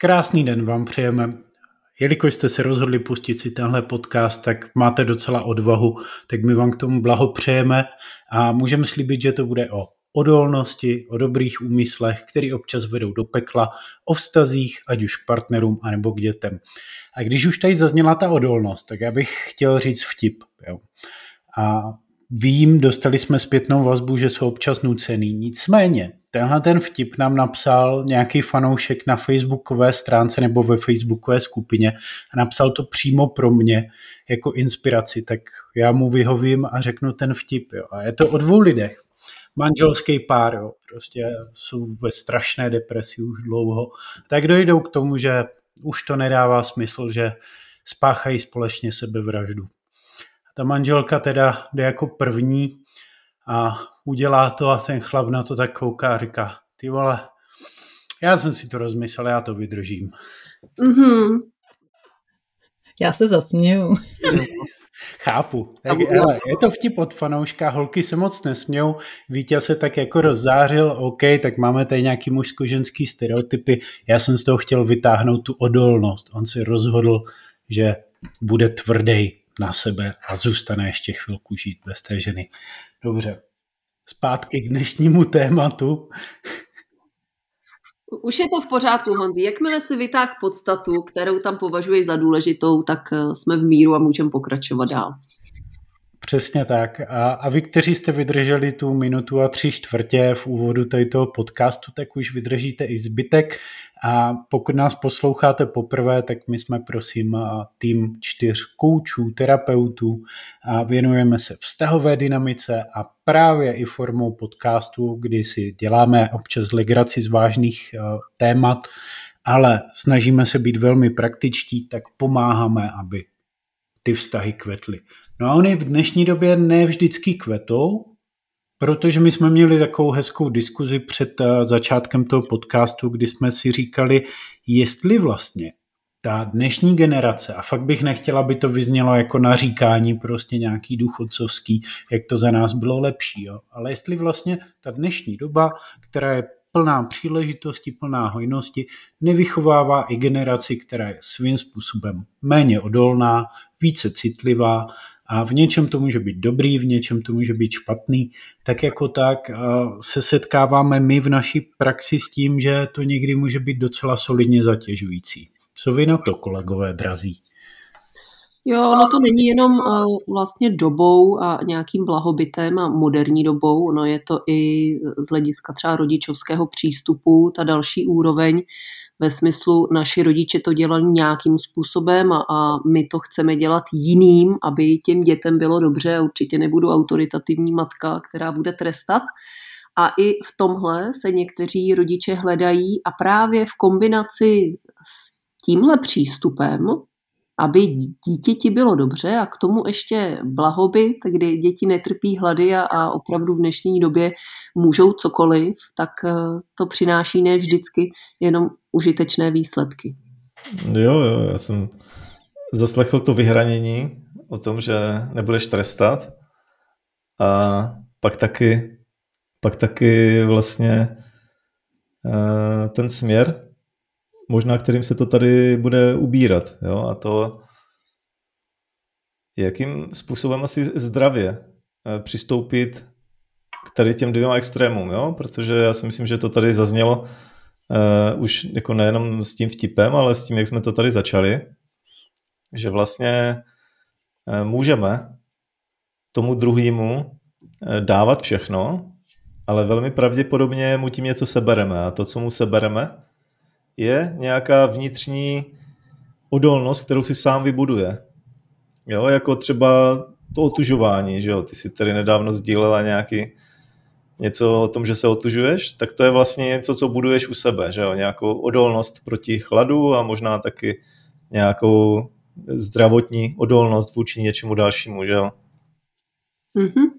Krásný den vám přejeme. Jelikož jste se rozhodli pustit si tenhle podcast, tak máte docela odvahu, tak my vám k tomu blahopřejeme a můžeme slíbit, že to bude o odolnosti, o dobrých úmyslech, které občas vedou do pekla, o vztazích, ať už k partnerům, anebo k dětem. A když už tady zazněla ta odolnost, tak já bych chtěl říct vtip. Jo. A vím, dostali jsme zpětnou vazbu, že jsou občas nucený. Nicméně, tenhle ten vtip nám napsal nějaký fanoušek na facebookové stránce nebo ve facebookové skupině a napsal to přímo pro mě jako inspiraci, tak já mu vyhovím a řeknu ten vtip. Jo. A je to o dvou lidech. Manželský pár, jo. prostě jsou ve strašné depresi už dlouho. Tak dojdou k tomu, že už to nedává smysl, že spáchají společně sebevraždu. Ta manželka teda jde jako první a udělá to a ten chlap na to tak kouká a říká, ty vole, já jsem si to rozmyslel, já to vydržím. Mm-hmm. Já se zasměju. Chápu. Tak, ale je to vtip od fanouška, holky se moc nesmějou, Vítě se tak jako rozzářil, OK, tak máme tady nějaký mužsko-ženský stereotypy, já jsem z toho chtěl vytáhnout tu odolnost. On si rozhodl, že bude tvrdý na sebe a zůstane ještě chvilku žít bez té ženy. Dobře, zpátky k dnešnímu tématu. Už je to v pořádku, Honzi. Jakmile si vytáh podstatu, kterou tam považuješ za důležitou, tak eh, jsme v míru a můžeme pokračovat dál. Přesně tak. A, a vy, kteří jste vydrželi tu minutu a tři čtvrtě v úvodu tady toho podcastu, tak už vydržíte i zbytek. A pokud nás posloucháte poprvé, tak my jsme prosím tým čtyř koučů, terapeutů a věnujeme se vztahové dynamice a právě i formou podcastu, kdy si děláme občas legraci z vážných témat, ale snažíme se být velmi praktičtí, tak pomáháme, aby ty vztahy kvetly. No a oni v dnešní době ne vždycky kvetou, protože my jsme měli takovou hezkou diskuzi před eh, začátkem toho podcastu, kdy jsme si říkali, jestli vlastně ta dnešní generace, a fakt bych nechtěla, aby to vyznělo jako naříkání prostě nějaký důchodcovský, jak to za nás bylo lepší, jo? ale jestli vlastně ta dnešní doba, která je plná příležitosti, plná hojnosti, nevychovává i generaci, která je svým způsobem méně odolná, více citlivá a v něčem to může být dobrý, v něčem to může být špatný, tak jako tak se setkáváme my v naší praxi s tím, že to někdy může být docela solidně zatěžující. Co vy na to, kolegové drazí? Jo, ono to není jenom vlastně dobou a nějakým blahobytem a moderní dobou, ono je to i z hlediska třeba rodičovského přístupu, ta další úroveň ve smyslu naši rodiče to dělali nějakým způsobem a, a my to chceme dělat jiným, aby těm dětem bylo dobře určitě nebudu autoritativní matka, která bude trestat. A i v tomhle se někteří rodiče hledají a právě v kombinaci s tímhle přístupem aby dítěti bylo dobře a k tomu ještě blahobyt, kdy děti netrpí hlady a, a opravdu v dnešní době můžou cokoliv, tak eh, to přináší ne vždycky jenom užitečné výsledky. Jo, jo, já jsem zaslechl to vyhranění o tom, že nebudeš trestat a pak taky, pak taky vlastně eh, ten směr, možná kterým se to tady bude ubírat. Jo? A to, jakým způsobem asi zdravě eh, přistoupit k tady těm dvěma extrémům, jo? protože já si myslím, že to tady zaznělo uh, už jako nejenom s tím vtipem, ale s tím, jak jsme to tady začali, že vlastně uh, můžeme tomu druhému uh, dávat všechno, ale velmi pravděpodobně mu tím něco sebereme a to, co mu sebereme, je nějaká vnitřní odolnost, kterou si sám vybuduje. Jo, jako třeba to otužování, že jo, ty si tady nedávno sdílela nějaký něco o tom, že se otužuješ, tak to je vlastně něco, co buduješ u sebe, že jo, nějakou odolnost proti chladu a možná taky nějakou zdravotní odolnost vůči něčemu dalšímu, že jo. Mm-hmm.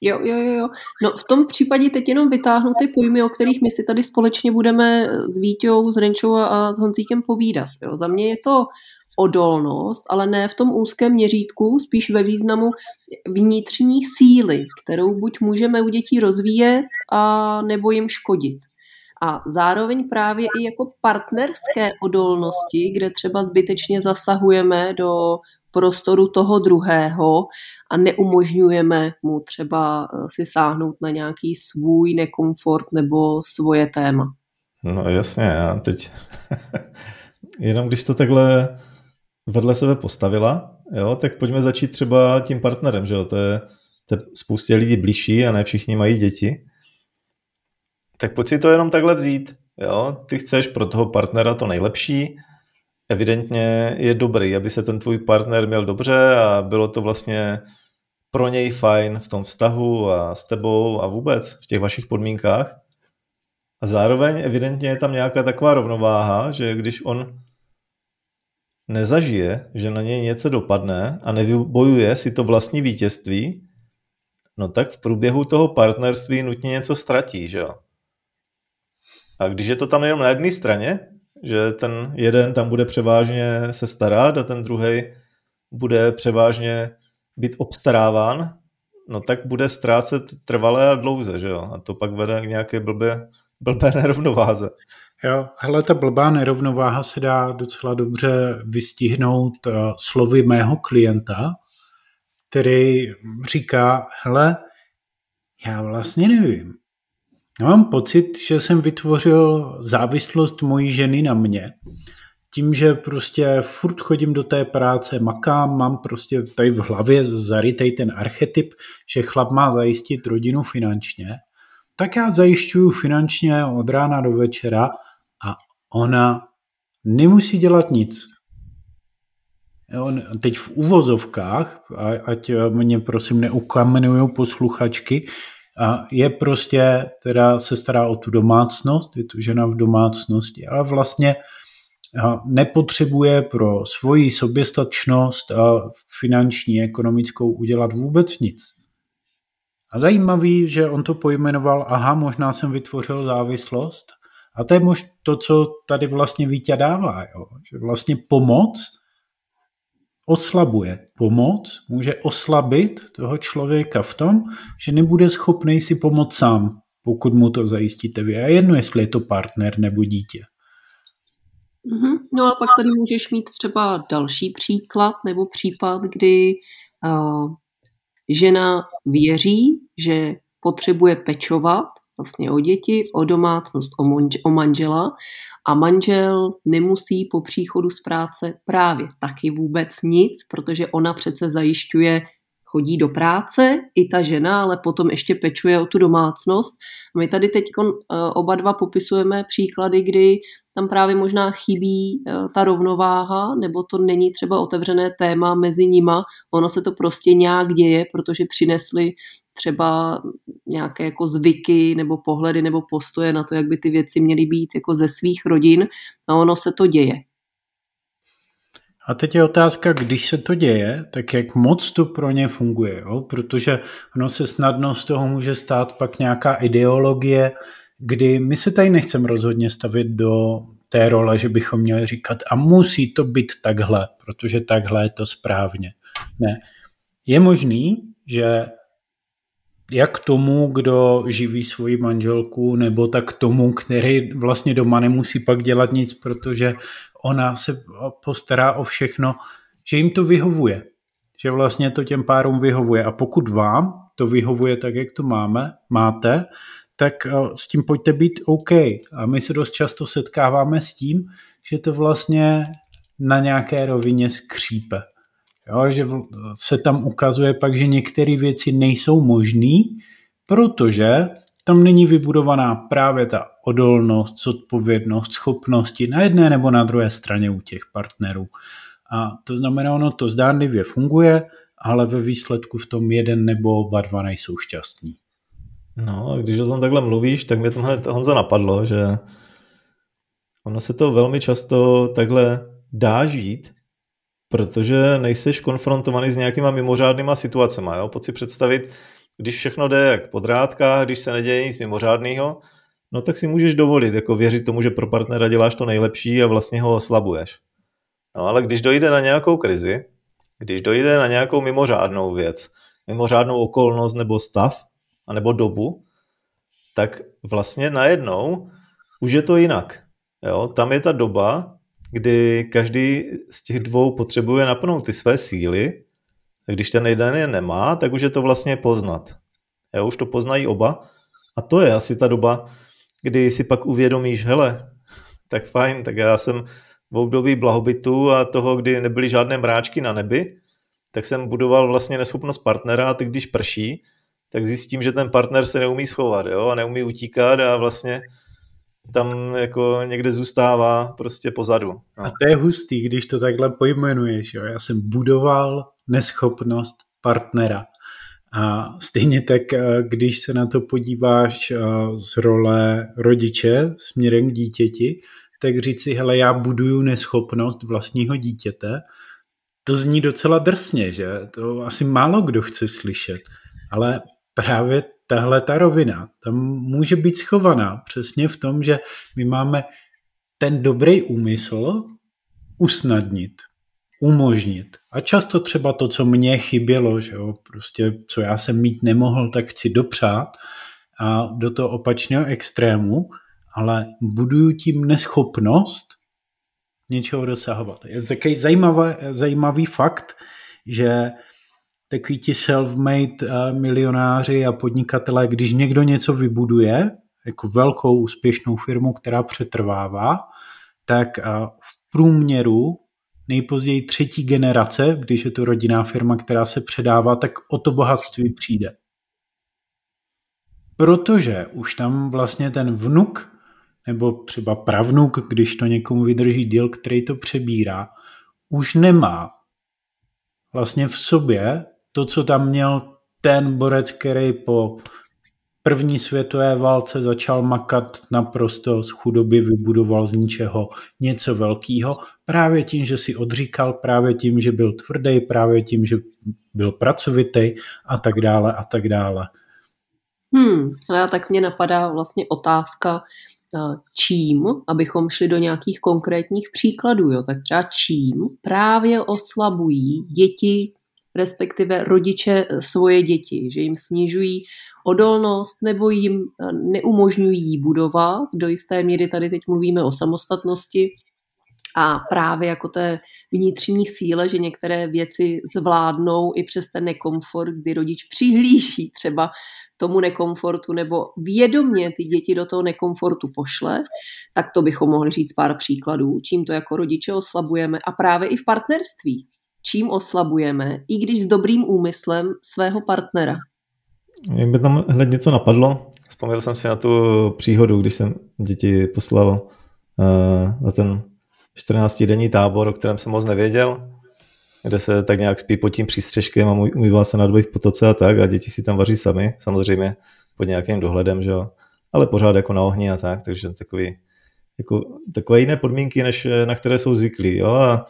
Jo, jo, jo. No v tom případě teď jenom vytáhnu ty pojmy, o kterých my si tady společně budeme s Vítěou, s Renčou a s Honzíkem povídat. Jo. Za mě je to odolnost, ale ne v tom úzkém měřítku, spíš ve významu vnitřní síly, kterou buď můžeme u dětí rozvíjet, a nebo jim škodit. a zároveň právě i jako partnerské odolnosti, kde třeba zbytečně zasahujeme do prostoru toho druhého a neumožňujeme mu třeba eh, si sáhnout na nějaký svůj nekomfort nebo svoje téma. No jasně, já teď jenom když to takhle vedle sebe postavila, jo, tak pojďme začít třeba tím partnerem, že jo, to je, to je spoustě lidí blížší a ne všichni mají děti. Tak pojď si to jenom takhle vzít, jo, ty chceš pro toho partnera to nejlepší, evidentně je dobrý, aby se ten tvůj partner měl dobře a bylo to vlastně pro něj fajn v tom vztahu a s tebou a vůbec v těch vašich podmínkách. A zároveň evidentně je tam nějaká taková rovnováha, že když on nezažije, že na něj něco dopadne a nevybojuje si to vlastní vítězství, no tak v průběhu toho partnerství nutně něco ztratí, že jo? A když je to tam jenom na jedné straně, že ten jeden tam bude převážně se starat a ten druhý bude převážně být obstaráván, no tak bude ztrácet trvalé a dlouze, že jo? A to pak vede k nějaké blbé, blbé nerovnováze. Jo, hele, ta blbá nerovnováha se dá docela dobře vystihnout uh, slovy mého klienta, který říká, hele, já vlastně nevím. Já mám pocit, že jsem vytvořil závislost mojí ženy na mě. Tím, že prostě furt chodím do té práce, makám, mám prostě tady v hlavě zarytej ten archetyp, že chlap má zajistit rodinu finančně, tak já zajišťuju finančně od rána do večera ona nemusí dělat nic. Jo, teď v uvozovkách, ať mě prosím neukamenují posluchačky, a je prostě, teda se stará o tu domácnost, je to žena v domácnosti, ale vlastně nepotřebuje pro svoji soběstačnost a finanční, ekonomickou udělat vůbec nic. A zajímavý, že on to pojmenoval, aha, možná jsem vytvořil závislost. A to je mož to, co tady vlastně Vítě dává. Jo? Že vlastně pomoc oslabuje. Pomoc může oslabit toho člověka v tom, že nebude schopný si pomoct sám, pokud mu to zajistíte vy. A jedno, jestli je to partner nebo dítě. Mm-hmm. No a pak tady můžeš mít třeba další příklad nebo případ, kdy uh, žena věří, že potřebuje pečovat vlastně o děti, o domácnost, o, o manžela. A manžel nemusí po příchodu z práce právě taky vůbec nic, protože ona přece zajišťuje chodí do práce, i ta žena, ale potom ještě pečuje o tu domácnost. My tady teď uh, oba dva popisujeme příklady, kdy tam právě možná chybí uh, ta rovnováha, nebo to není třeba otevřené téma mezi nima, ono se to prostě nějak děje, protože přinesli třeba nějaké jako zvyky nebo pohledy nebo postoje na to, jak by ty věci měly být jako ze svých rodin a ono se to děje. A teď je otázka, když se to děje, tak jak moc to pro ně funguje, jo? protože ono se snadno z toho může stát pak nějaká ideologie, kdy my se tady nechceme rozhodně stavit do té role, že bychom měli říkat a musí to být takhle, protože takhle je to správně. Ne. Je možný, že jak tomu, kdo živí svoji manželku, nebo tak tomu, který vlastně doma nemusí pak dělat nic, protože ona se postará o všechno, že jim to vyhovuje. Že vlastně to těm párům vyhovuje. A pokud vám to vyhovuje tak, jak to máme, máte, tak eh, s tím pojďte být OK. A my se dost často setkáváme s tím, že to vlastně na nějaké rovině skřípe. Jo, že se tam ukazuje pak, že některé věci nejsou možné, protože tam není vybudovaná právě ta odolnost, zodpovědnost, schopnosti na jedné nebo na druhé straně u těch partnerů. A to znamená, ono to zdánlivě funguje, ale ve výsledku v tom jeden nebo oba dva nejsou šťastní. No, a když o tom takhle mluvíš, tak mě to hned Honza napadlo, že ono se to velmi často takhle dá žít, protože nejseš konfrontovaný s nějakýma mimořádnýma situacemi. Jo? Pojď si představit, když všechno jde jak po drátkách, když se neděje nic mimořádného, no tak si můžeš dovolit jako věřit tomu, že pro partnera děláš to nejlepší a vlastně ho oslabuješ. No ale když dojde na nějakou krizi, když dojde na nějakou mimořádnou věc, mimořádnou okolnost nebo stav, anebo dobu, tak vlastně najednou už je to jinak. Jo? Tam je ta doba, kdy každý z těch dvou potřebuje napnout ty své síly, a když ten jeden je nemá, tak už je to vlastně poznat. Jo? Už to poznají oba a to je asi ta doba, kdy si pak uvědomíš, hele, tak fajn, tak já jsem v období blahobytu a toho, kdy nebyly žádné mráčky na nebi, tak jsem budoval vlastně neschopnost partnera a teď když prší, tak zjistím, že ten partner se neumí schovat jo? a neumí utíkat a vlastně tam jako někde zůstává prostě pozadu. No. A to je hustý, když to takhle pojmenuješ. Jo? Já jsem budoval neschopnost partnera. A stejně tak, eh, když se na to podíváš eh, z role rodiče směrem k dítěti, tak říct si, hele, já buduju neschopnost vlastního dítěte, to zní docela drsně, že? To asi málo kdo chce slyšet. Ale právě tahle ta rovina tam může být schovaná přesně v tom, že my máme ten dobrý úmysl usnadnit, umožnit. A často třeba to, co mně chybělo, že jo, prostě co já jsem mít nemohl, tak chci dopřát a do toho opačného extrému, ale buduju tím neschopnost něčeho dosahovat. Je takový zajímavý, zajímavý fakt, že takový ti self-made eh, milionáři a podnikatelé, když někdo něco vybuduje, jako velkou úspěšnou firmu, která přetrvává, tak eh, v průměru nejpozději třetí generace, když je to rodinná firma, která se předává, tak o to bohatství přijde. Protože už tam vlastně ten vnuk nebo třeba pravnuk, když to někomu vydrží díl, který to přebírá, už nemá vlastně v sobě to, co tam měl ten borec, který po první světové válce začal makat naprosto z chudoby, vybudoval z ničeho něco velkého, právě tím, že si odříkal, právě tím, že byl tvrdý, právě tím, že byl pracovitý a tak dále a tak dále. Hmm, ale tak mě napadá vlastně otázka, eh, čím, abychom šli do nějakých konkrétních příkladů, jo, tak třeba čím právě oslabují děti respektive rodiče eh, svoje děti, že jim snižují odolnost nebo jim eh, neumožňují budovat. Do jisté míry tady teď mluvíme o samostatnosti a právě jako té vnitřní síle, že některé věci zvládnou i přes ten nekomfort, kdy rodič přihlíží třeba tomu nekomfortu nebo vědomně ty děti do toho nekomfortu pošle, tak to bychom mohli říct pár příkladů, čím to jako rodiče oslabujeme a právě i v partnerství čím oslabujeme, i když s dobrým úmyslem svého partnera. Mě by tam hned něco napadlo. Vzpomněl jsem si na tu příhodu, když jsem děti poslal uh, na ten 14-denní tábor, o kterém jsem moc nevěděl, kde se tak nějak spí pod tím přístřežkem a umývá se na v potoce a tak a děti si tam vaří sami, samozřejmě pod nějakým dohledem, že jo, ale pořád jako na ohni a tak, takže takový, jako, takové jiné podmínky, než na které jsou zvyklí, jo, a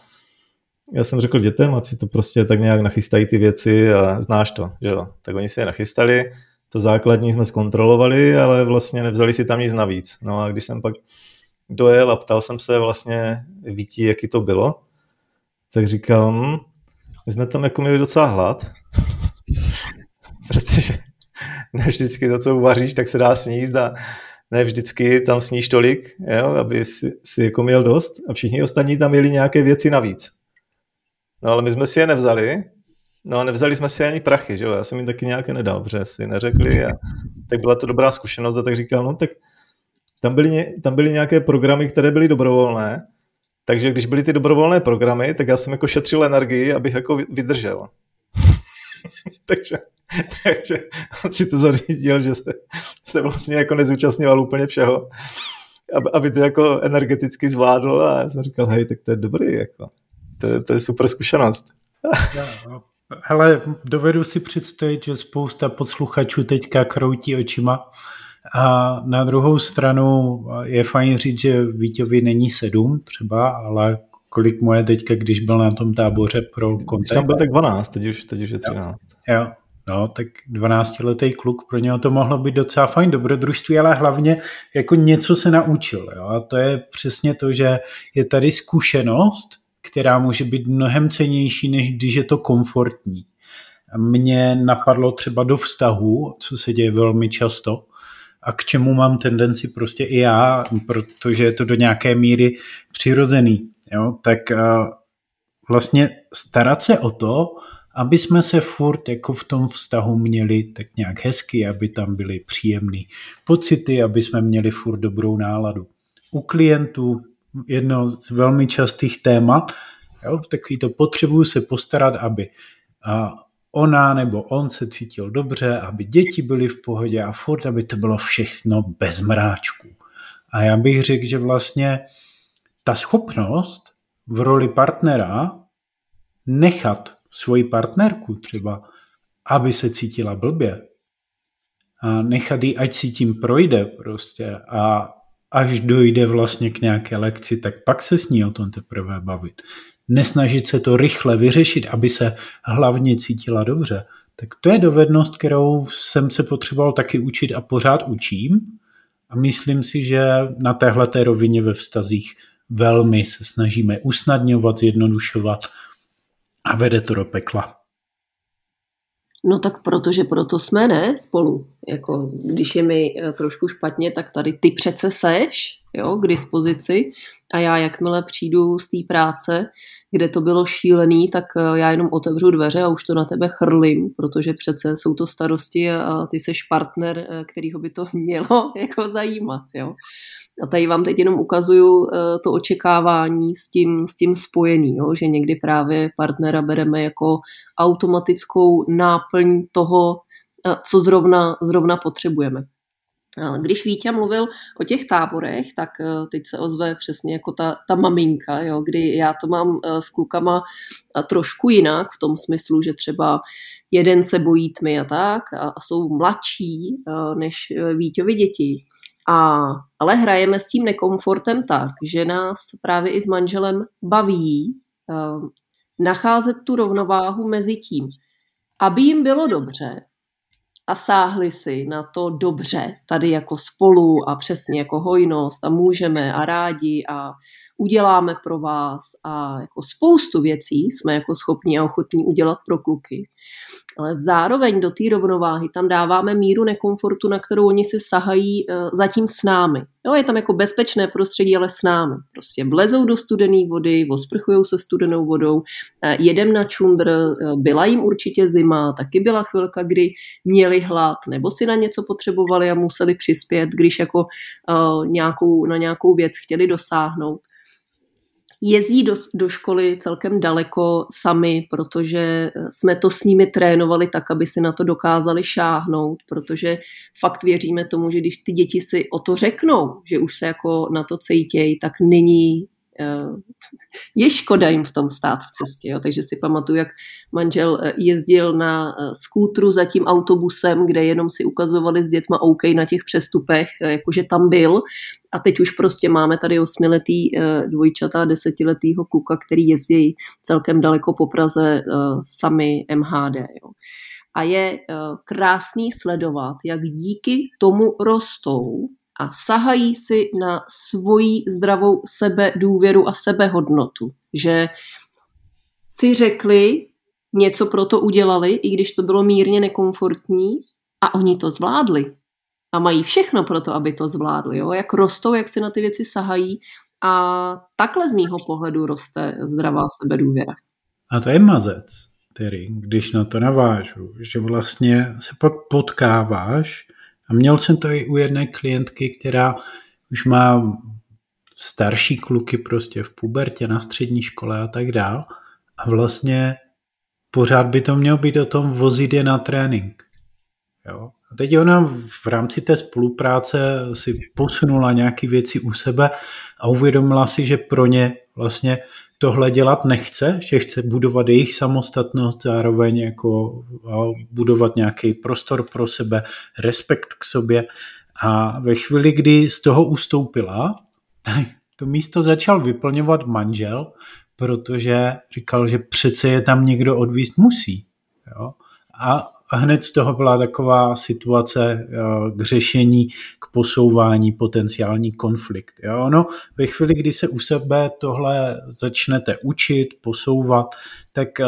já jsem řekl dětem, ať si to prostě tak nějak nachystají ty věci a znáš to, že jo. Tak oni si je nachystali, to základní jsme zkontrolovali, ale vlastně nevzali si tam nic navíc. No a když jsem pak dojel a ptal jsem se vlastně Vítí, jaký to bylo, tak říkal, hm, my jsme tam jako měli docela hlad, protože ne vždycky to, co uvaříš, tak se dá sníst a ne vždycky tam sníš tolik, jo, aby si, si jako měl dost a všichni ostatní tam měli nějaké věci navíc. No ale my jsme si je nevzali, no a nevzali jsme si ani prachy, že jo, já jsem jim taky nějaké nedal, protože si neřekli a tak byla to dobrá zkušenost a tak říkal, no tak tam byly, tam byly nějaké programy, které byly dobrovolné, takže když byly ty dobrovolné programy, tak já jsem jako šetřil energii, abych jako vydržel. takže, takže on si to zařídil, že se, se vlastně jako nezúčastňoval úplně všeho, aby, aby to jako energeticky zvládl a já jsem říkal, hej, tak to je dobrý, jako to, to je super zkušenost. Hele, dovedu si představit, že spousta posluchačů teďka kroutí očima a na druhou stranu je fajn říct, že Vítěvi není sedm třeba, ale kolik moje teďka, když byl na tom táboře pro kontakt. Tam byl tak 12, teď už, teď už je 13. Jo, jo. No, tak 12-letý kluk, pro něho to mohlo být docela fajn dobrodružství, ale hlavně jako něco se naučil. Jo? A to je přesně to, že je tady zkušenost, která může být mnohem cenější, než když je to komfortní. Mně napadlo třeba do vztahu, co se děje velmi často, a k čemu mám tendenci prostě i já, protože je to do nějaké míry přirozený, jo, tak uh, vlastně starat se o to, aby jsme se furt jako v tom vztahu měli tak nějak hezky, aby tam byly příjemné pocity, aby jsme měli furt dobrou náladu. U klientů jedno z velmi častých témat, jo, takový to potřebuju se postarat, aby ona nebo on se cítil dobře, aby děti byly v pohodě a furt, aby to bylo všechno bez mráčku. A já bych řekl, že vlastně ta schopnost v roli partnera nechat svoji partnerku třeba, aby se cítila blbě a nechat jí, ať si tím projde prostě a až dojde vlastně k nějaké lekci, tak pak se s ní o tom teprve bavit. Nesnažit se to rychle vyřešit, aby se hlavně cítila dobře. Tak to je dovednost, kterou jsem se potřeboval taky učit a pořád učím. A myslím si, že na téhle rovině ve vztazích velmi se snažíme usnadňovat, zjednodušovat a vede to do pekla. No tak protože proto jsme ne spolu. Jako, když je mi eh, trošku špatně, tak tady ty přece seš jo, k dispozici a já jakmile přijdu z té práce, kde to bylo šílený, tak eh, já jenom otevřu dveře a už to na tebe chrlím, protože přece jsou to starosti a ty seš partner, eh, kterýho by to mělo jako zajímat. Jo. A tady vám teď jenom ukazuju eh, to očekávání s tím, s tím spojený, jo? že někdy právě partnera bereme jako automatickou náplň toho, eh, co zrovna, zrovna potřebujeme. Když Vítě mluvil o těch táborech, tak eh, teď se ozve přesně jako ta, ta maminka, jo, kdy já to mám s klukama trošku jinak, v tom smyslu, že třeba jeden se bojí tmy a tak, a jsou mladší než Víťovi děti. A, ale hrajeme s tím nekomfortem tak, že nás právě i s manželem baví uh, nacházet tu rovnováhu mezi tím, aby jim bylo dobře a sáhli si na to dobře, tady jako spolu a přesně jako hojnost a můžeme a rádi a uděláme pro vás a jako spoustu věcí jsme jako schopni a ochotní udělat pro kluky ale zároveň do té rovnováhy tam dáváme míru nekomfortu, na kterou oni si sahají uh, zatím s námi. Jo, je tam jako bezpečné prostředí, ale s námi. Prostě vlezou do studené vody, osprchují se studenou vodou, uh, jedem na čundr, uh, byla jim určitě zima, taky byla chvilka, kdy měli hlad, nebo si na něco potřebovali a museli přispět, když jako nějakou, na nějakou věc chtěli dosáhnout jezdí do, do školy celkem daleko sami, protože jsme to s nimi trénovali tak, aby si na to dokázali šáhnout, protože fakt věříme tomu, že když ty děti si o to řeknou, že už se jako na to cítějí, tak není Eh, je škoda jim v tom stát v cestě. Jo. Takže si pamatuju, jak manžel eh, jezdil na eh, skútru za tím autobusem, kde jenom si ukazovali s dětma OK na těch přestupech, jakože tam byl. A teď už prostě máme tady osmiletý dvojčata desetiletýho kluka, který jezdí celkem daleko po Praze sami MHD. Jo. A je krásný sledovat, jak díky tomu rostou a sahají si na svoji zdravou sebe důvěru a sebehodnotu. Že si řekli, něco pro to udělali, i když to bylo mírně nekomfortní a oni to zvládli. A mají všechno pro to, aby to zvládli. Jo? Jak rostou, jak si na ty věci sahají a takhle z mýho pohledu roste zdravá sebedůvěra. A to je mazec, který, když na to navážu, že vlastně se pak potkáváš a měl jsem to i u jedné klientky, která už má starší kluky prostě v pubertě, na střední škole a tak dál. A vlastně pořád by to mělo být o tom vozit je na trénink. Jo? A teď ona v rámci té spolupráce si posunula nějaké věci u sebe a uvědomila si, že pro ně vlastně tohle dělat nechce, že chce budovat jejich samostatnost, zároveň jako budovat nějaký prostor pro sebe, respekt k sobě. A ve chvíli, kdy z toho ustoupila, to místo začal vyplňovat manžel, protože říkal, že přece je tam někdo odvíst musí. Jo? A a hned z toho byla taková situace eh, k řešení, k posouvání, potenciální konflikt. Jo? Ono ve chvíli, kdy se u sebe tohle začnete učit, posouvat, tak eh,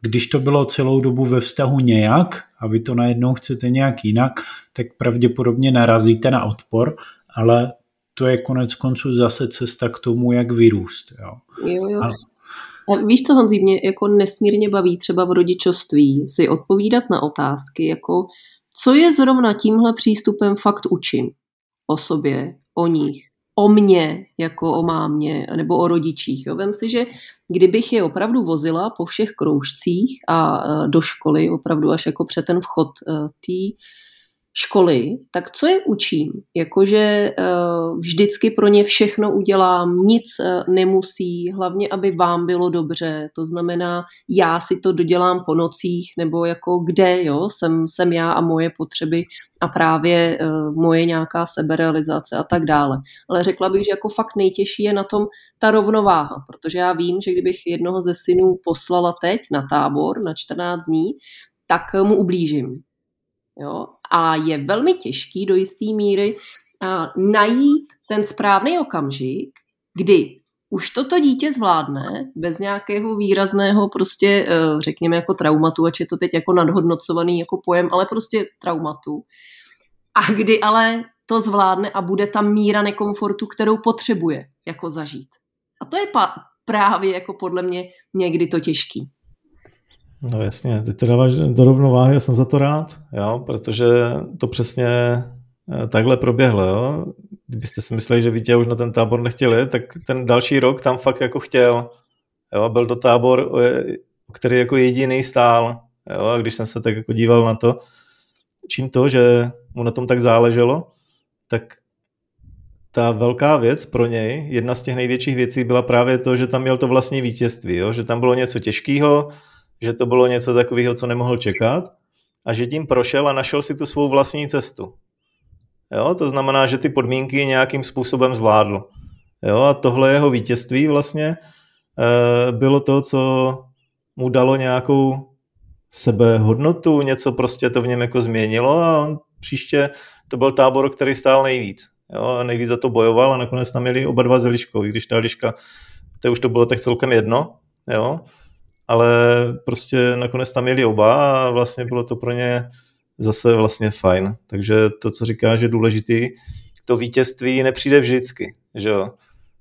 když to bylo celou dobu ve vztahu nějak a vy to najednou chcete nějak jinak, tak pravděpodobně narazíte na odpor, ale to je konec konců zase cesta k tomu, jak vyrůst. Jo, jo. jo. A... A víš, co Honzí, mě jako nesmírně baví třeba v rodičovství si odpovídat na otázky, jako co je zrovna tímhle přístupem fakt učím o sobě, o nich, o mně, jako o mámě, nebo o rodičích. Jo. Vem si, že kdybych je opravdu vozila po všech kroužcích a e, do školy, opravdu až jako před ten vchod e, té školy, tak co je učím? Jakože uh, vždycky pro ně všechno udělám, nic uh, nemusí, hlavně, aby vám bylo dobře, to znamená, já si to dodělám po nocích, nebo jako kde, jo, jsem, jsem já a moje potřeby a právě uh, moje nějaká seberealizace a tak dále. Ale řekla bych, že jako fakt nejtěžší je na tom ta rovnováha, protože já vím, že kdybych jednoho ze synů poslala teď na tábor na 14 dní, tak mu ublížím Jo? A je velmi těžký do jisté míry uh, najít ten správný okamžik, kdy už toto dítě zvládne bez nějakého výrazného prostě, uh, řekněme jako traumatu, ač je to teď jako nadhodnocovaný jako pojem, ale prostě traumatu. A kdy ale to zvládne a bude tam míra nekomfortu, kterou potřebuje jako zažít. A to je pa- právě jako podle mě někdy to těžký. No jasně, ty to dáváš do rovnováhy, já jsem za to rád, jo, protože to přesně eh, takhle proběhlo, jo. Kdybyste si mysleli, že Vítě už na ten tábor nechtěli, tak ten další rok tam fakt jako chtěl, jo, byl to tábor, který jako jediný stál, jo, a když jsem se tak jako díval na to, čím to, že mu na tom tak záleželo, tak ta velká věc pro něj, jedna z těch největších věcí byla právě to, že tam měl to vlastní vítězství, jo? že tam bylo něco těžkého, že to bylo něco takového, co nemohl čekat a že tím prošel a našel si tu svou vlastní cestu. Jo, to znamená, že ty podmínky nějakým způsobem zvládl. Jo, a tohle jeho vítězství vlastně e, bylo to, co mu dalo nějakou sebehodnotu, něco prostě to v něm jako změnilo a on příště to byl tábor, který stál nejvíc. Jo, a nejvíc za to bojoval a nakonec tam měli oba dva z Eliškou, i když ta Eliška, to už to bylo tak celkem jedno, jo, ale prostě nakonec tam jeli oba a vlastně bylo to pro ně zase vlastně fajn. Takže to, co říká, že důležitý, to vítězství nepřijde vždycky, že jo.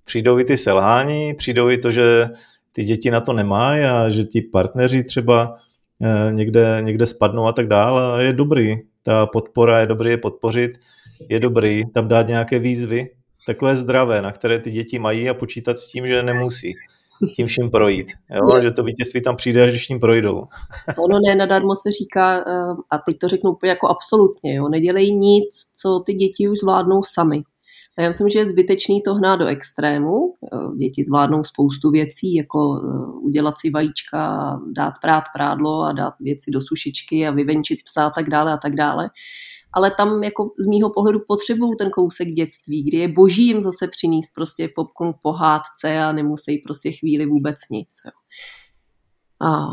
Přijdou i ty selhání, přijdou i to, že ty děti na to nemají a že ti partneři třeba eh, někde, někde spadnou a tak dále a je dobrý. Ta podpora je dobrý je podpořit, je dobrý tam dát nějaké výzvy, takové zdravé, na které ty děti mají a počítat s tím, že nemusí tím vším projít. Jo? Že to vítězství tam přijde, až když tím projdou. ono ne, nadarmo se říká, eh, a teď to řeknu úplně jako absolutně, jo? nedělej nic, co ty děti už zvládnou sami. A já myslím, že je zbytečný to hnát do extrému. Eh, děti zvládnou spoustu věcí, jako eh, udělat si vajíčka, dát prát prádlo a dát věci do sušičky a vyvenčit psa a tak dále a tak dále ale tam jako z mýho pohledu potřebuju ten kousek dětství, kdy je boží jim zase přinést prostě popcorn pohádce a nemusí prostě chvíli vůbec nic. Jo. A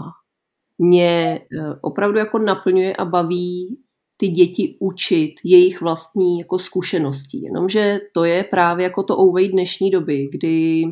mě e, opravdu jako naplňuje a baví ty děti učit jejich vlastní jako zkušeností. Jenomže to je právě jako to ouvej dnešní doby, kdy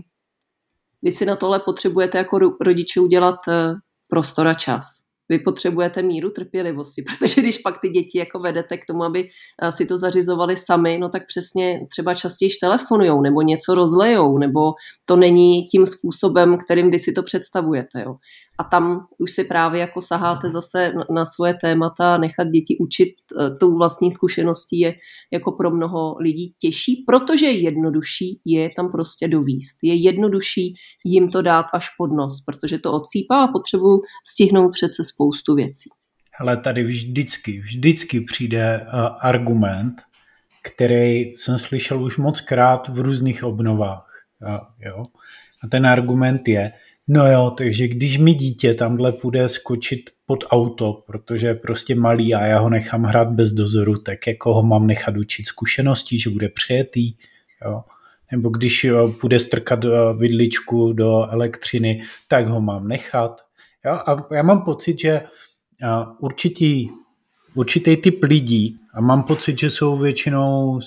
vy si na tohle potřebujete jako rodiče udělat e, prostor a čas vy potřebujete míru trpělivosti, protože když pak ty děti jako vedete k tomu, aby eh, si to zařizovali sami, no tak přesně třeba častěji telefonujou nebo něco rozlejou, nebo to není tím způsobem, kterým vy si to představujete. Jo. A tam už si právě jako saháte zase na svoje témata, nechat děti učit eh, tou vlastní zkušeností je jako pro mnoho lidí těžší, protože je jednodušší je tam prostě dovíst. Je jednodušší jim to dát až pod nos, protože to odsýpá a potřebuju stihnout přece spoustu věcí. Ale tady vždycky, vždycky přijde uh, argument, který jsem slyšel už moc krát v různých obnovách. Uh, jo? A ten argument je, no jo, takže když mi dítě tamhle půjde skočit pod auto, protože je prostě malý a já ho nechám hrát bez dozoru, tak jako ho mám nechat učit zkušeností, že bude přijetý, jo? nebo když půjde strkat vidličku do elektřiny, tak ho mám nechat. Jo? A já mám pocit, že určitý, určitý typ lidí, a mám pocit, že jsou většinou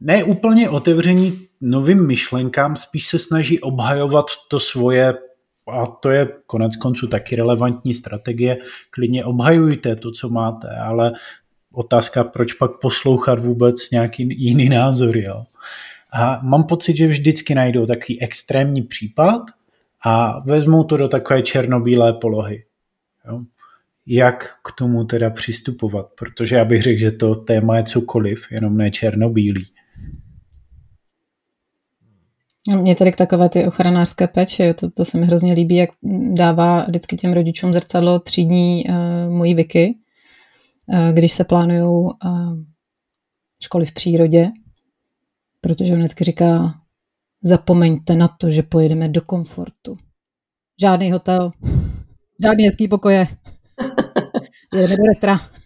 ne úplně otevření novým myšlenkám, spíš se snaží obhajovat to svoje a to je konec konců taky relevantní strategie, klidně obhajujte to, co máte, ale otázka, proč pak poslouchat vůbec nějaký jiný názor, jo. A mám pocit, že vždycky najdou takový extrémní případ a vezmou to do takové černobílé polohy. Jo. Jak k tomu teda přistupovat? Protože já bych řekl, že to téma je cokoliv, jenom ne černobílý. Mě tady k takové ty ochranářské péči, to, to se mi hrozně líbí, jak dává vždycky těm rodičům zrcadlo třídní uh, mojí Vicky, uh, když se plánují uh, školy v přírodě, protože on vždycky říká, zapomeňte na to, že pojedeme do komfortu. Žádný hotel, žádný hezký pokoje. Jedeme do retra.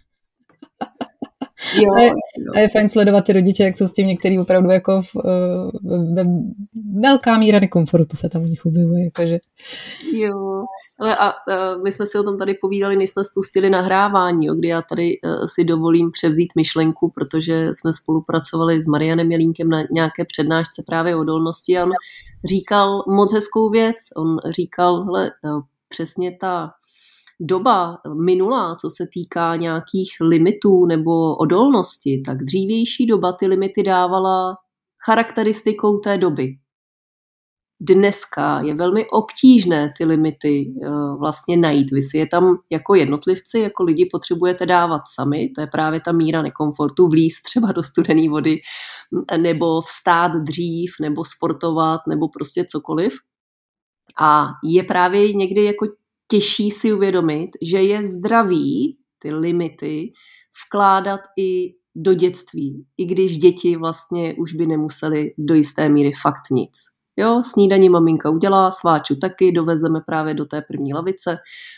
Jo, a, je, a je fajn sledovat ty rodiče, jak jsou s tím některý opravdu jako v, v, v, velká míra nekomfortu se tam u nich objevuje. Jakože. Jo, ale a, a my jsme si o tom tady povídali, než jsme spustili nahrávání, jo, kdy já tady uh, si dovolím převzít myšlenku, protože jsme spolupracovali s Marianem Jelínkem na nějaké přednášce právě o odolnosti a on říkal moc hezkou věc. On říkal, hele, přesně ta doba minulá, co se týká nějakých limitů nebo odolnosti, tak dřívější doba ty limity dávala charakteristikou té doby. Dneska je velmi obtížné ty limity eh, vlastně najít. Vy si je tam jako jednotlivci, jako lidi potřebujete dávat sami, to je právě ta míra nekomfortu, vlíz třeba do studené vody, nebo vstát dřív, nebo sportovat, nebo prostě cokoliv. A je právě někdy jako těžší si uvědomit, že je zdravý ty limity vkládat i do dětství, i když děti vlastně už by nemuseli do jisté míry fakt nic. Jo, snídaní maminka udělá, sváču taky, dovezeme právě do té první lavice,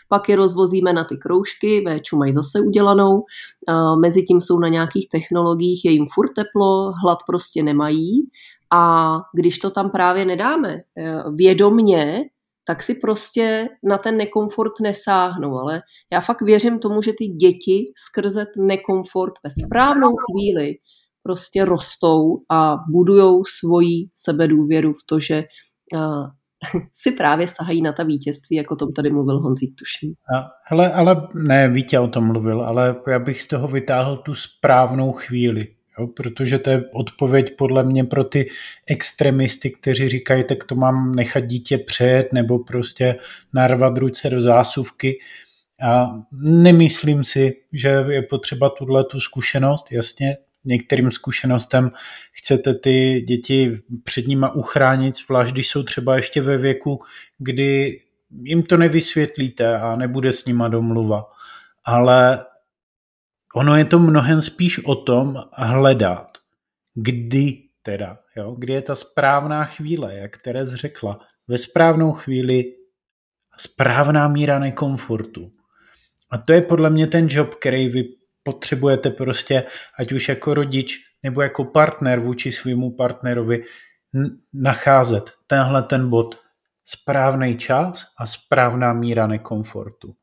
pak je rozvozíme na ty kroužky, véču mají zase udělanou, a mezi tím jsou na nějakých technologiích, je jim furt teplo, hlad prostě nemají a když to tam právě nedáme eh, vědomně, tak si prostě na ten nekomfort nesáhnou. Ale já fakt věřím tomu, že ty děti skrze nekomfort ve správnou chvíli prostě rostou a budujou svoji sebedůvěru v to, že uh, si právě sahají na ta vítězství, jako tom tady mluvil Honzík Tušný. Hele, ale ne, Vítě o tom mluvil, ale já bych z toho vytáhl tu správnou chvíli. Jo, protože to je odpověď podle mě pro ty extremisty, kteří říkají, tak to mám nechat dítě přejet nebo prostě narvat ruce do zásuvky. A nemyslím si, že je potřeba tuhle tu zkušenost, jasně, některým zkušenostem chcete ty děti před nima uchránit, zvlášť když jsou třeba ještě ve věku, kdy jim to nevysvětlíte a nebude s nima domluva. Ale ono je to mnohem spíš o tom hledat, kdy teda, jo, kdy je ta správná chvíle, jak Terez řekla, ve správnou chvíli správná míra nekomfortu. A to je podle mě ten job, který vy potřebujete prostě, ať už jako rodič nebo jako partner vůči svýmu partnerovi, nacházet tenhle ten bod, správný čas a správná míra nekomfortu.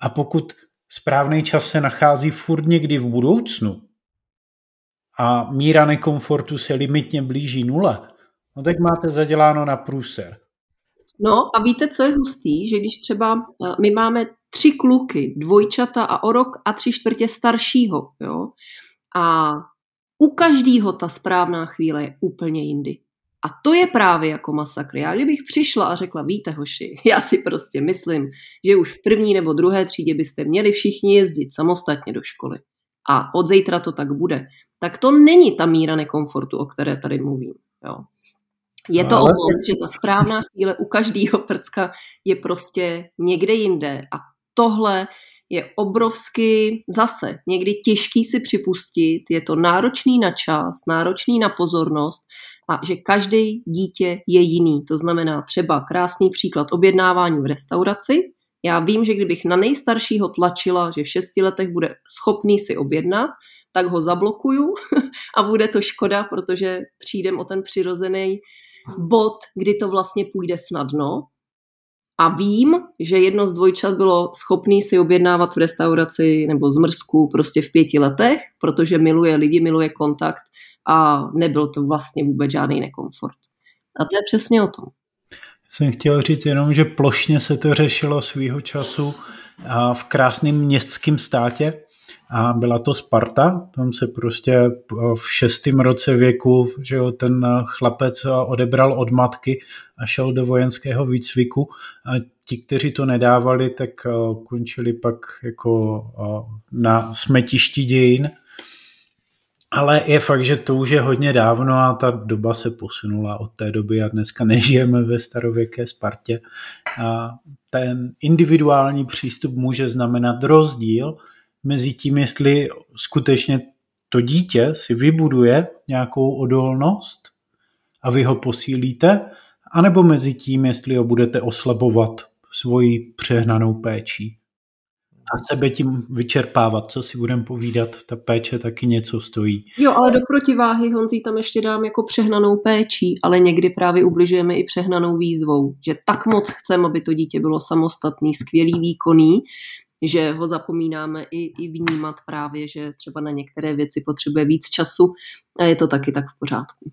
A pokud správný čas se nachází furt někdy v budoucnu a míra nekomfortu se limitně blíží nule, no tak máte zaděláno na průser. No a víte, co je hustý, že když třeba eh, my máme tři kluky, dvojčata a o rok a tři čtvrtě staršího, jo, a u každého ta správná chvíle je úplně jindy. A to je právě jako masakr. Já kdybych přišla a řekla, víte hoši, já si prostě myslím, že už v první nebo druhé třídě byste měli všichni jezdit samostatně do školy. A od zítra to tak bude. Tak to není ta míra nekomfortu, o které tady mluvím. Jo. Je to Ale... o tom, že ta správná chvíle u každého prcka je prostě někde jinde. A tohle je obrovsky zase někdy těžký si připustit, je to náročný na čas, náročný na pozornost a že každý dítě je jiný. To znamená třeba krásný příklad objednávání v restauraci. Já vím, že kdybych na nejstaršího tlačila, že v šesti letech bude schopný si objednat, tak ho zablokuju a bude to škoda, protože přijdem o ten přirozený bod, kdy to vlastně půjde snadno. A vím, že jedno z dvojčat bylo schopný si objednávat v restauraci nebo zmrzku prostě v pěti letech, protože miluje lidi, miluje kontakt a nebyl to vlastně vůbec žádný nekomfort. A to je přesně o tom. jsem chtěl říct jenom, že plošně se to řešilo svýho času v krásném městském státě, a byla to Sparta, tam se prostě v šestém roce věku, že jo, ten chlapec odebral od matky a šel do vojenského výcviku a ti, kteří to nedávali, tak eh, končili pak jako eh, na smetišti dějin. Ale je fakt, že to už je hodně dávno a ta doba se posunula od té doby a dneska nežijeme ve starověké Spartě. A ten individuální přístup může znamenat rozdíl, mezi tím, jestli skutečně to dítě si vybuduje nějakou odolnost a vy ho posílíte, anebo mezi tím, jestli ho budete oslabovat svojí přehnanou péčí a sebe tím vyčerpávat, co si budeme povídat, ta péče taky něco stojí. Jo, ale do protiváhy Honzí tam ještě dám jako přehnanou péčí, ale někdy právě ubližujeme i přehnanou výzvou, že tak moc chceme, aby to dítě bylo samostatný, skvělý, výkonný, že ho zapomínáme i, i vnímat právě, že třeba na některé věci potřebuje víc času a je to taky tak v pořádku.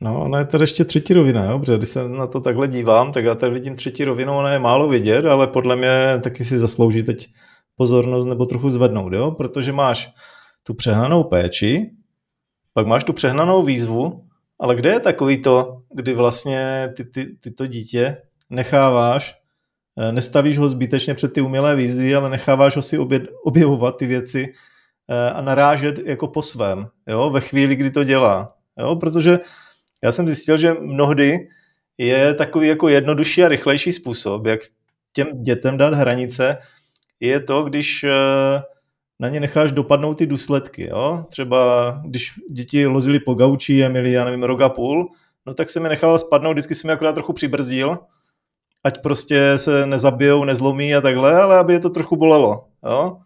No, ona je tady ještě třetí rovina, jo? protože když se na to takhle dívám, tak já tady vidím třetí rovinu, ona je málo vidět, ale podle mě taky si zaslouží teď pozornost nebo trochu zvednout, jo? protože máš tu přehnanou péči, pak máš tu přehnanou výzvu, ale kde je takový to, kdy vlastně ty, ty, ty to dítě necháváš nestavíš ho zbytečně před ty umělé výzvy, ale necháváš ho si objevovat ty věci eh, a narážet jako po svém, jo, ve chvíli, kdy to dělá. Jo, protože já jsem zjistil, že mnohdy je takový jako jednodušší a rychlejší způsob, jak těm dětem dát hranice, je to, když eh, na ně necháš dopadnout ty důsledky. Jo? Třeba když děti lozili po gauči a měli, já nevím, rok a půl, no tak se mi nechal spadnout, vždycky jsem mi akorát trochu přibrzdil ať prostě se nezabijou, nezlomí a takhle, ale aby je to trochu bolelo. Jo?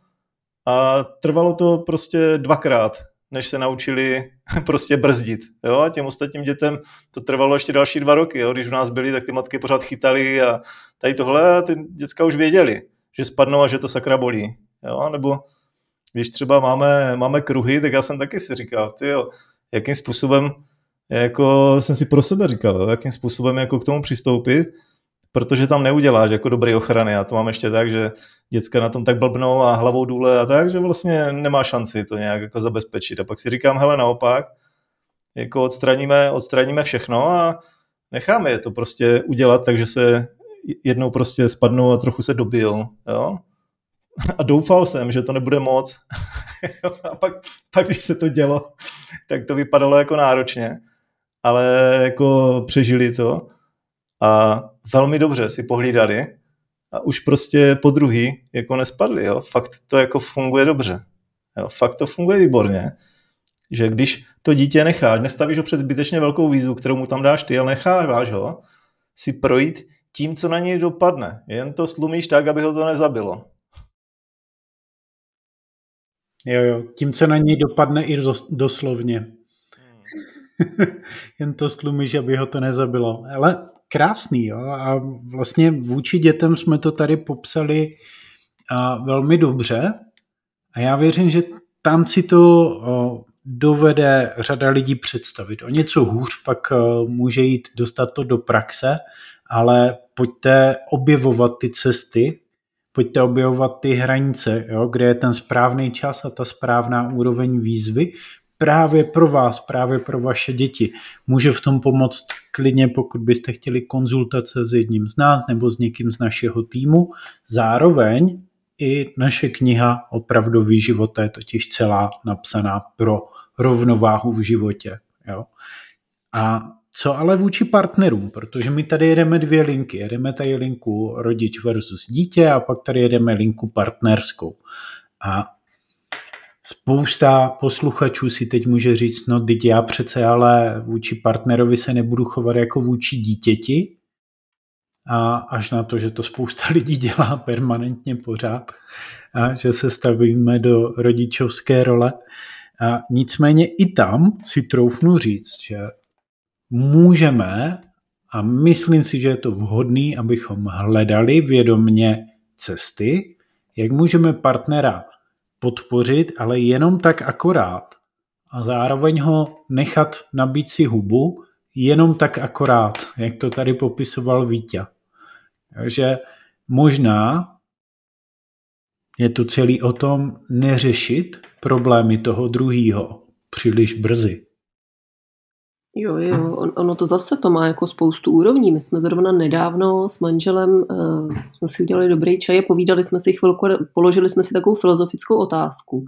A trvalo to prostě dvakrát, než se naučili prostě brzdit. Jo? A těm ostatním dětem to trvalo ještě další dva roky. Jo? Když u nás byli, tak ty matky pořád chytali a tady tohle a ty děcka už věděli, že spadnou a že to sakra bolí. Jo? Nebo když třeba máme, máme kruhy, tak já jsem taky si říkal, ty jo, jakým způsobem, jako jsem si pro sebe říkal, jo, jakým způsobem jako k tomu přistoupit, protože tam neuděláš jako dobrý ochrany. A to mám ještě tak, že děcka na tom tak blbnou a hlavou důle a tak, že vlastně nemá šanci to nějak jako zabezpečit. A pak si říkám, hele, naopak, jako odstraníme, odstraníme všechno a necháme je to prostě udělat, takže se jednou prostě spadnou a trochu se dobijou, jo. A doufal jsem, že to nebude moc. a pak, pak, když se to dělo, tak to vypadalo jako náročně. Ale jako přežili to a velmi dobře si pohlídali a už prostě po druhý jako nespadli. Jo? Fakt to jako funguje dobře. Jo? Fakt to funguje výborně. Že když to dítě necháš, nestavíš ho před zbytečně velkou výzvu, kterou mu tam dáš ty, ale necháváš ho si projít tím, co na něj dopadne. Jen to slumíš tak, aby ho to nezabilo. Jo, jo, tím, co na něj dopadne i doslovně. Hmm. Jen to slumíš, aby ho to nezabilo. Ale krásný. Jo? A vlastně vůči dětem jsme to tady popsali a velmi dobře. A já věřím, že tam si to dovede řada lidí představit. O něco hůř pak může jít dostat to do praxe, ale pojďte objevovat ty cesty, pojďte objevovat ty hranice, jo, kde je ten správný čas a ta správná úroveň výzvy, právě pro vás, právě pro vaše děti. Může v tom pomoct klidně, pokud byste chtěli konzultace s jedním z nás nebo s někým z našeho týmu. Zároveň i naše kniha Opravdový život je totiž celá napsaná pro rovnováhu v životě. Jo? A co ale vůči partnerům, protože my tady jedeme dvě linky. Jedeme tady linku rodič versus dítě a pak tady jedeme linku partnerskou. A Spousta posluchačů si teď může říct, no teď já přece ale vůči partnerovi se nebudu chovat jako vůči dítěti, a až na to, že to spousta lidí dělá permanentně pořád, a že se stavíme do rodičovské role. A nicméně i tam si troufnu říct, že můžeme a myslím si, že je to vhodné, abychom hledali vědomně cesty, jak můžeme partnera podpořit, ale jenom tak akorát a zároveň ho nechat nabít si hubu, jenom tak akorát, jak to tady popisoval Vítě. Takže možná je to celý o tom neřešit problémy toho druhého příliš brzy. Jo, jo, on, ono to zase to má jako spoustu úrovní. My jsme zrovna nedávno s manželem uh, jsme si udělali dobrý čaj a povídali jsme si chvilku, položili jsme si takovou filozofickou otázku.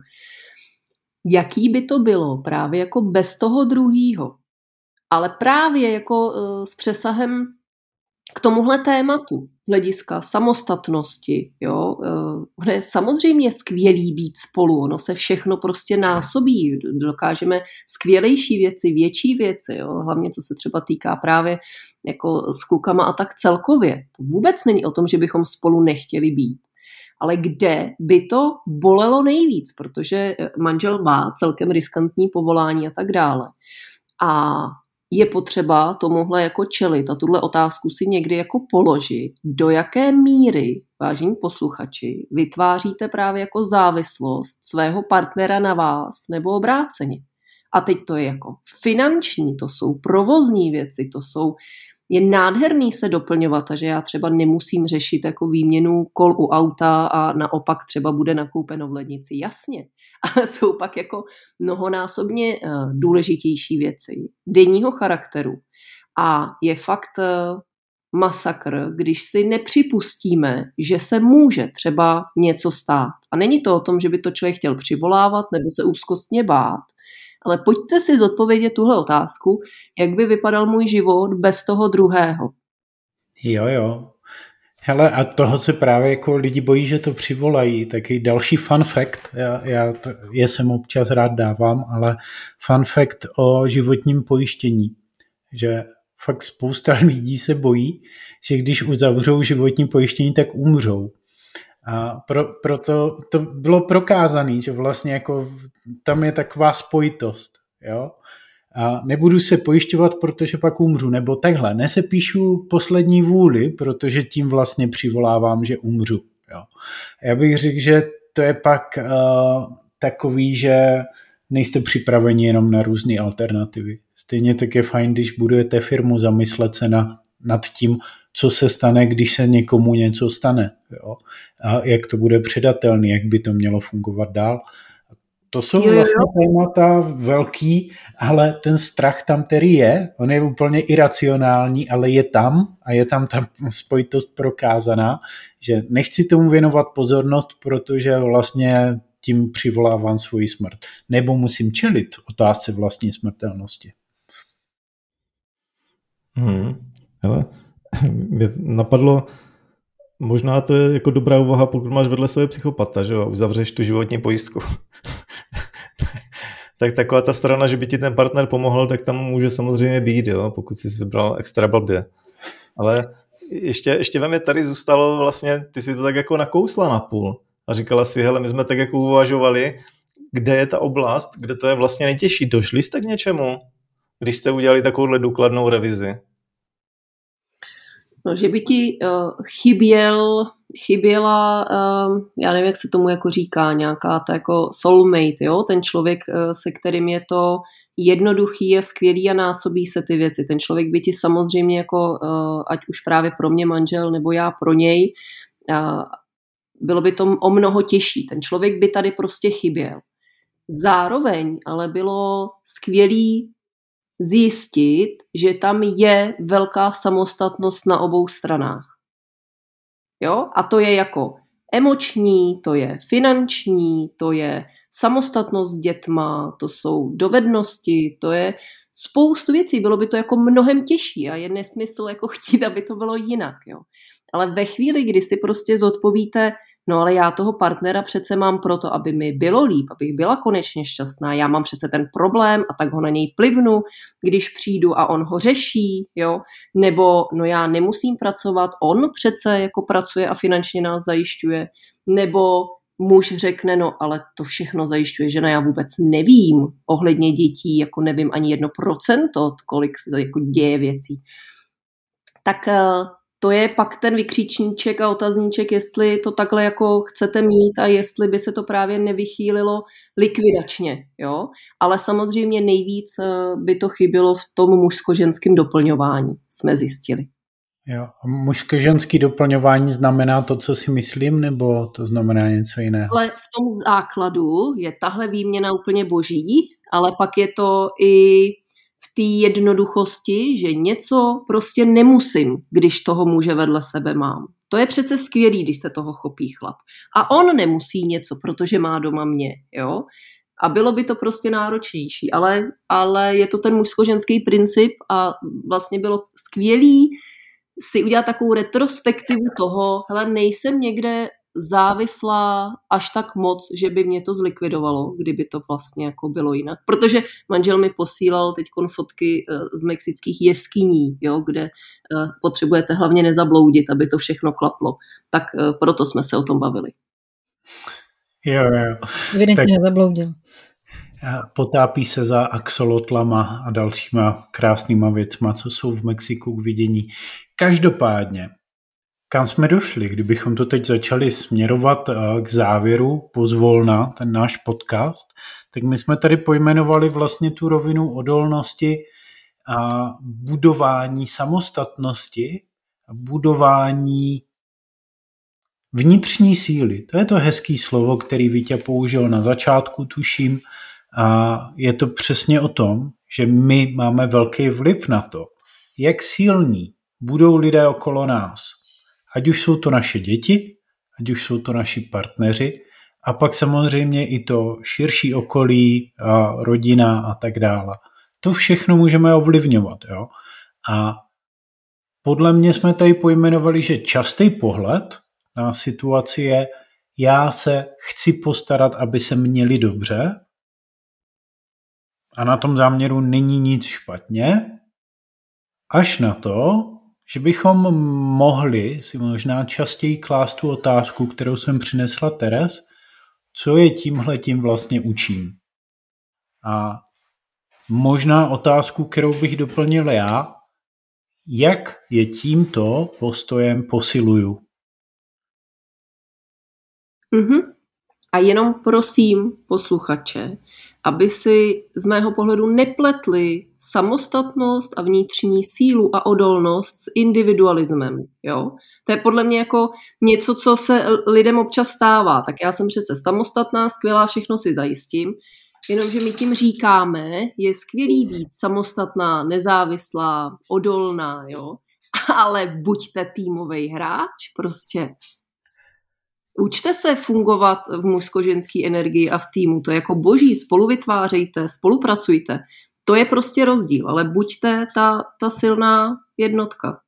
Jaký by to bylo právě jako bez toho druhýho? Ale právě jako uh, s přesahem k tomuhle tématu hlediska samostatnosti. Jo? Eh, ono je samozřejmě skvělý být spolu, ono se všechno prostě násobí, dokážeme skvělejší věci, větší věci, jo? hlavně co se třeba týká právě jako s klukama a tak celkově. To vůbec není o tom, že bychom spolu nechtěli být. Ale kde by to bolelo nejvíc, protože manžel má celkem riskantní povolání a tak dále. A je potřeba tomuhle jako čelit a tuhle otázku si někdy jako položit, do jaké míry, vážení posluchači, vytváříte právě jako závislost svého partnera na vás nebo obráceně. A teď to je jako finanční, to jsou provozní věci, to jsou je nádherný se doplňovat a že já třeba nemusím řešit jako výměnu kol u auta a naopak třeba bude nakoupeno v lednici. Jasně, ale jsou pak jako mnohonásobně eh, důležitější věci denního charakteru. A je fakt eh, masakr, když si nepřipustíme, že se může třeba něco stát. A není to o tom, že by to člověk chtěl přivolávat nebo se úzkostně bát, ale pojďte si zodpovědět tuhle otázku, jak by vypadal můj život bez toho druhého. Jo, jo. Hele, a toho se právě jako lidi bojí, že to přivolají. Taky další fun fact, já, já to, je sem občas rád dávám, ale fun fact o životním pojištění, že fakt spousta lidí se bojí, že když uzavřou životní pojištění, tak umřou. A pro, proto to bylo prokázané, že vlastně jako tam je taková spojitost. Jo? A nebudu se pojišťovat, protože pak umřu. Nebo takhle, nesepíšu poslední vůli, protože tím vlastně přivolávám, že umřu. Jo? Já bych řekl, že to je pak uh, takový, že nejste připraveni jenom na různé alternativy. Stejně tak je fajn, když budujete firmu, zamyslet se na, nad tím, co se stane, když se někomu něco stane. Jo? A jak to bude předatelný, jak by to mělo fungovat dál. To jsou jo, vlastně jo. témata velký, ale ten strach tam který je, on je úplně iracionální, ale je tam a je tam ta spojitost prokázaná, že nechci tomu věnovat pozornost, protože vlastně tím přivolávám svoji smrt. Nebo musím čelit otázce vlastní smrtelnosti. Hmm. Hele, mě napadlo, možná to je jako dobrá úvaha, pokud máš vedle sebe psychopata, že jo, uzavřeš tu životní pojistku. tak taková ta strana, že by ti ten partner pomohl, tak tam může samozřejmě být, jo, pokud jsi vybral extra blbě. Ale ještě, ještě ve mě tady zůstalo vlastně, ty si to tak jako nakousla na půl a říkala si, hele, my jsme tak jako uvažovali, kde je ta oblast, kde to je vlastně nejtěžší. Došli jste k něčemu, když jste udělali takovouhle důkladnou revizi? No, že by ti uh, chyběl, chyběla, uh, já nevím, jak se tomu jako říká, nějaká ta jako soulmate, jo? ten člověk, uh, se kterým je to jednoduchý, je skvělý a násobí se ty věci. Ten člověk by ti samozřejmě jako, uh, ať už právě pro mě manžel, nebo já pro něj, uh, bylo by to o mnoho těžší. Ten člověk by tady prostě chyběl. Zároveň ale bylo skvělý zjistit, že tam je velká samostatnost na obou stranách. Jo? A to je jako emoční, to je finanční, to je samostatnost s dětma, to jsou dovednosti, to je spoustu věcí. Bylo by to jako mnohem těžší a je nesmysl jako chtít, aby to bylo jinak. Jo? Ale ve chvíli, kdy si prostě zodpovíte, No ale já toho partnera přece mám proto, aby mi bylo líp, abych byla konečně šťastná. Já mám přece ten problém a tak ho na něj plivnu, když přijdu a on ho řeší, jo. Nebo no já nemusím pracovat, on přece jako pracuje a finančně nás zajišťuje. Nebo muž řekne, no ale to všechno zajišťuje žena, já vůbec nevím ohledně dětí, jako nevím ani jedno procento, kolik se jako děje věcí. Tak eh, to je pak ten vykřičníček a otazníček, jestli to takhle jako chcete mít a jestli by se to právě nevychýlilo likvidačně, jo. Ale samozřejmě nejvíc eh, by to chybilo v tom mužsko-ženském doplňování, jsme zjistili. Jo. Mužsko-ženský doplňování znamená to, co si myslím, nebo to znamená něco jiného? Ale v tom základu je tahle výměna úplně boží, ale pak je to i té jednoduchosti, že něco prostě nemusím, když toho muže vedle sebe mám. To je přece skvělý, když se toho chopí chlap. A on nemusí něco, protože má doma mě, jo. A bylo by to prostě náročnější, ale, ale je to ten mužsko-ženský princip a vlastně bylo skvělý si udělat takovou retrospektivu toho, hele, nejsem někde závislá až tak moc, že by mě to zlikvidovalo, kdyby to vlastně jako bylo jinak. Protože manžel mi posílal teď fotky eh, z mexických jeskyní, jo, kde eh, potřebujete hlavně nezabloudit, aby to všechno klaplo. Tak eh, proto jsme se o tom bavili. Jo, jo. Evidentně tak... nezabloudil potápí se za axolotlama a dalšíma krásnýma věcma, co jsou v Mexiku k vidění. Každopádně, kam jsme došli, kdybychom to teď začali směrovat eh, k závěru pozvolna, ten náš podcast, tak my jsme tady pojmenovali vlastně tu rovinu odolnosti a budování samostatnosti a budování vnitřní síly. To je to hezký slovo, který Vítě použil na začátku, tuším, a je to přesně o tom, že my máme velký vliv na to, jak silní budou lidé okolo nás. Ať už jsou to naše děti, ať už jsou to naši partneři, a pak samozřejmě i to širší okolí, a rodina a tak dále. To všechno můžeme ovlivňovat. Jo? A podle mě jsme tady pojmenovali, že častý pohled na situaci je, já se chci postarat, aby se měli dobře, a na tom záměru není nic špatně, až na to, že bychom mohli si možná častěji klást tu otázku, kterou jsem přinesla Teres, co je tímhle tím vlastně učím. A možná otázku, kterou bych doplnil já, jak je tímto postojem posiluju. Mm-hmm. A jenom prosím posluchače, aby si z mého pohledu nepletli samostatnost a vnitřní sílu a odolnost s individualismem. Jo? To je podle mě jako něco, co se lidem občas stává. Tak já jsem přece samostatná, skvělá, všechno si zajistím. Jenomže my tím říkáme, je skvělý být samostatná, nezávislá, odolná, jo? ale buďte týmový hráč, prostě Učte se fungovat v mužsko-ženské energii a v týmu. To je jako boží, spolu vytvářejte, spolupracujte. To je prostě rozdíl, ale buďte ta, ta silná jednotka.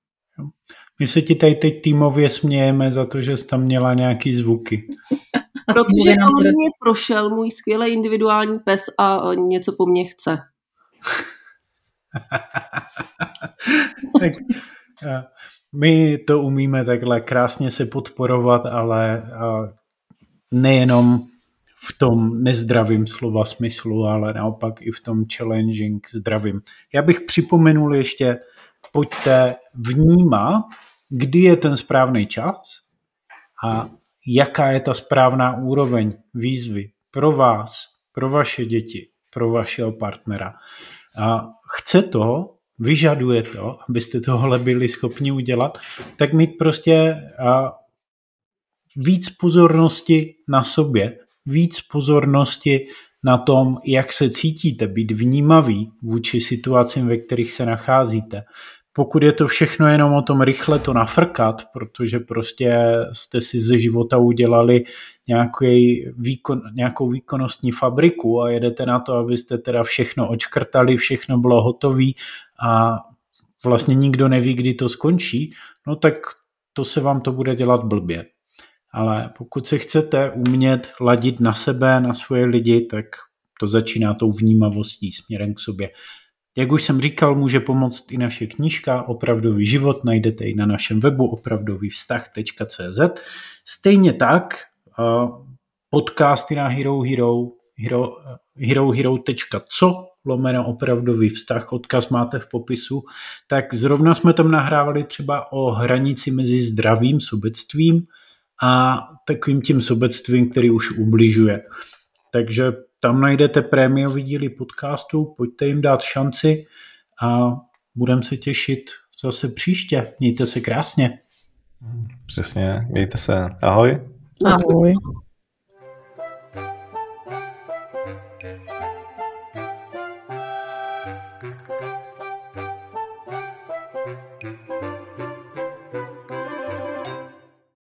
My se ti tady teď týmově smějeme za to, že jsi tam měla nějaký zvuky. Protože po mě prošel můj skvělý individuální pes a něco po mně chce. tak, my to umíme takhle krásně se podporovat, ale nejenom v tom nezdravým slova smyslu, ale naopak i v tom challenging zdravým. Já bych připomenul ještě, pojďte vnímat, kdy je ten správný čas a jaká je ta správná úroveň výzvy pro vás, pro vaše děti, pro vašeho partnera. A chce to, vyžaduje to, abyste tohle byli schopni udělat, tak mít prostě víc pozornosti na sobě, víc pozornosti na tom, jak se cítíte, být vnímavý vůči situacím, ve kterých se nacházíte. Pokud je to všechno jenom o tom rychle to nafrkat, protože prostě jste si ze života udělali nějaký výkon, nějakou výkonnostní fabriku a jedete na to, abyste teda všechno očkrtali, všechno bylo hotové a vlastně nikdo neví, kdy to skončí, no tak to se vám to bude dělat blbě. Ale pokud se chcete umět ladit na sebe, na svoje lidi, tak to začíná tou vnímavostí směrem k sobě. Jak už jsem říkal, může pomoct i naše knížka Opravdový život, najdete ji na našem webu opravdovývztah.cz. Stejně tak podcasty na Hero Hero hero, herohero.co lomeno opravdový vztah, odkaz máte v popisu, tak zrovna jsme tam nahrávali třeba o hranici mezi zdravým sobectvím a takovým tím sobectvím, který už ubližuje. Takže tam najdete prémiový díly podcastu, pojďte jim dát šanci a budeme se těšit zase příště. Mějte se krásně. Přesně, mějte se. Ahoj. Ahoj. Ahoj.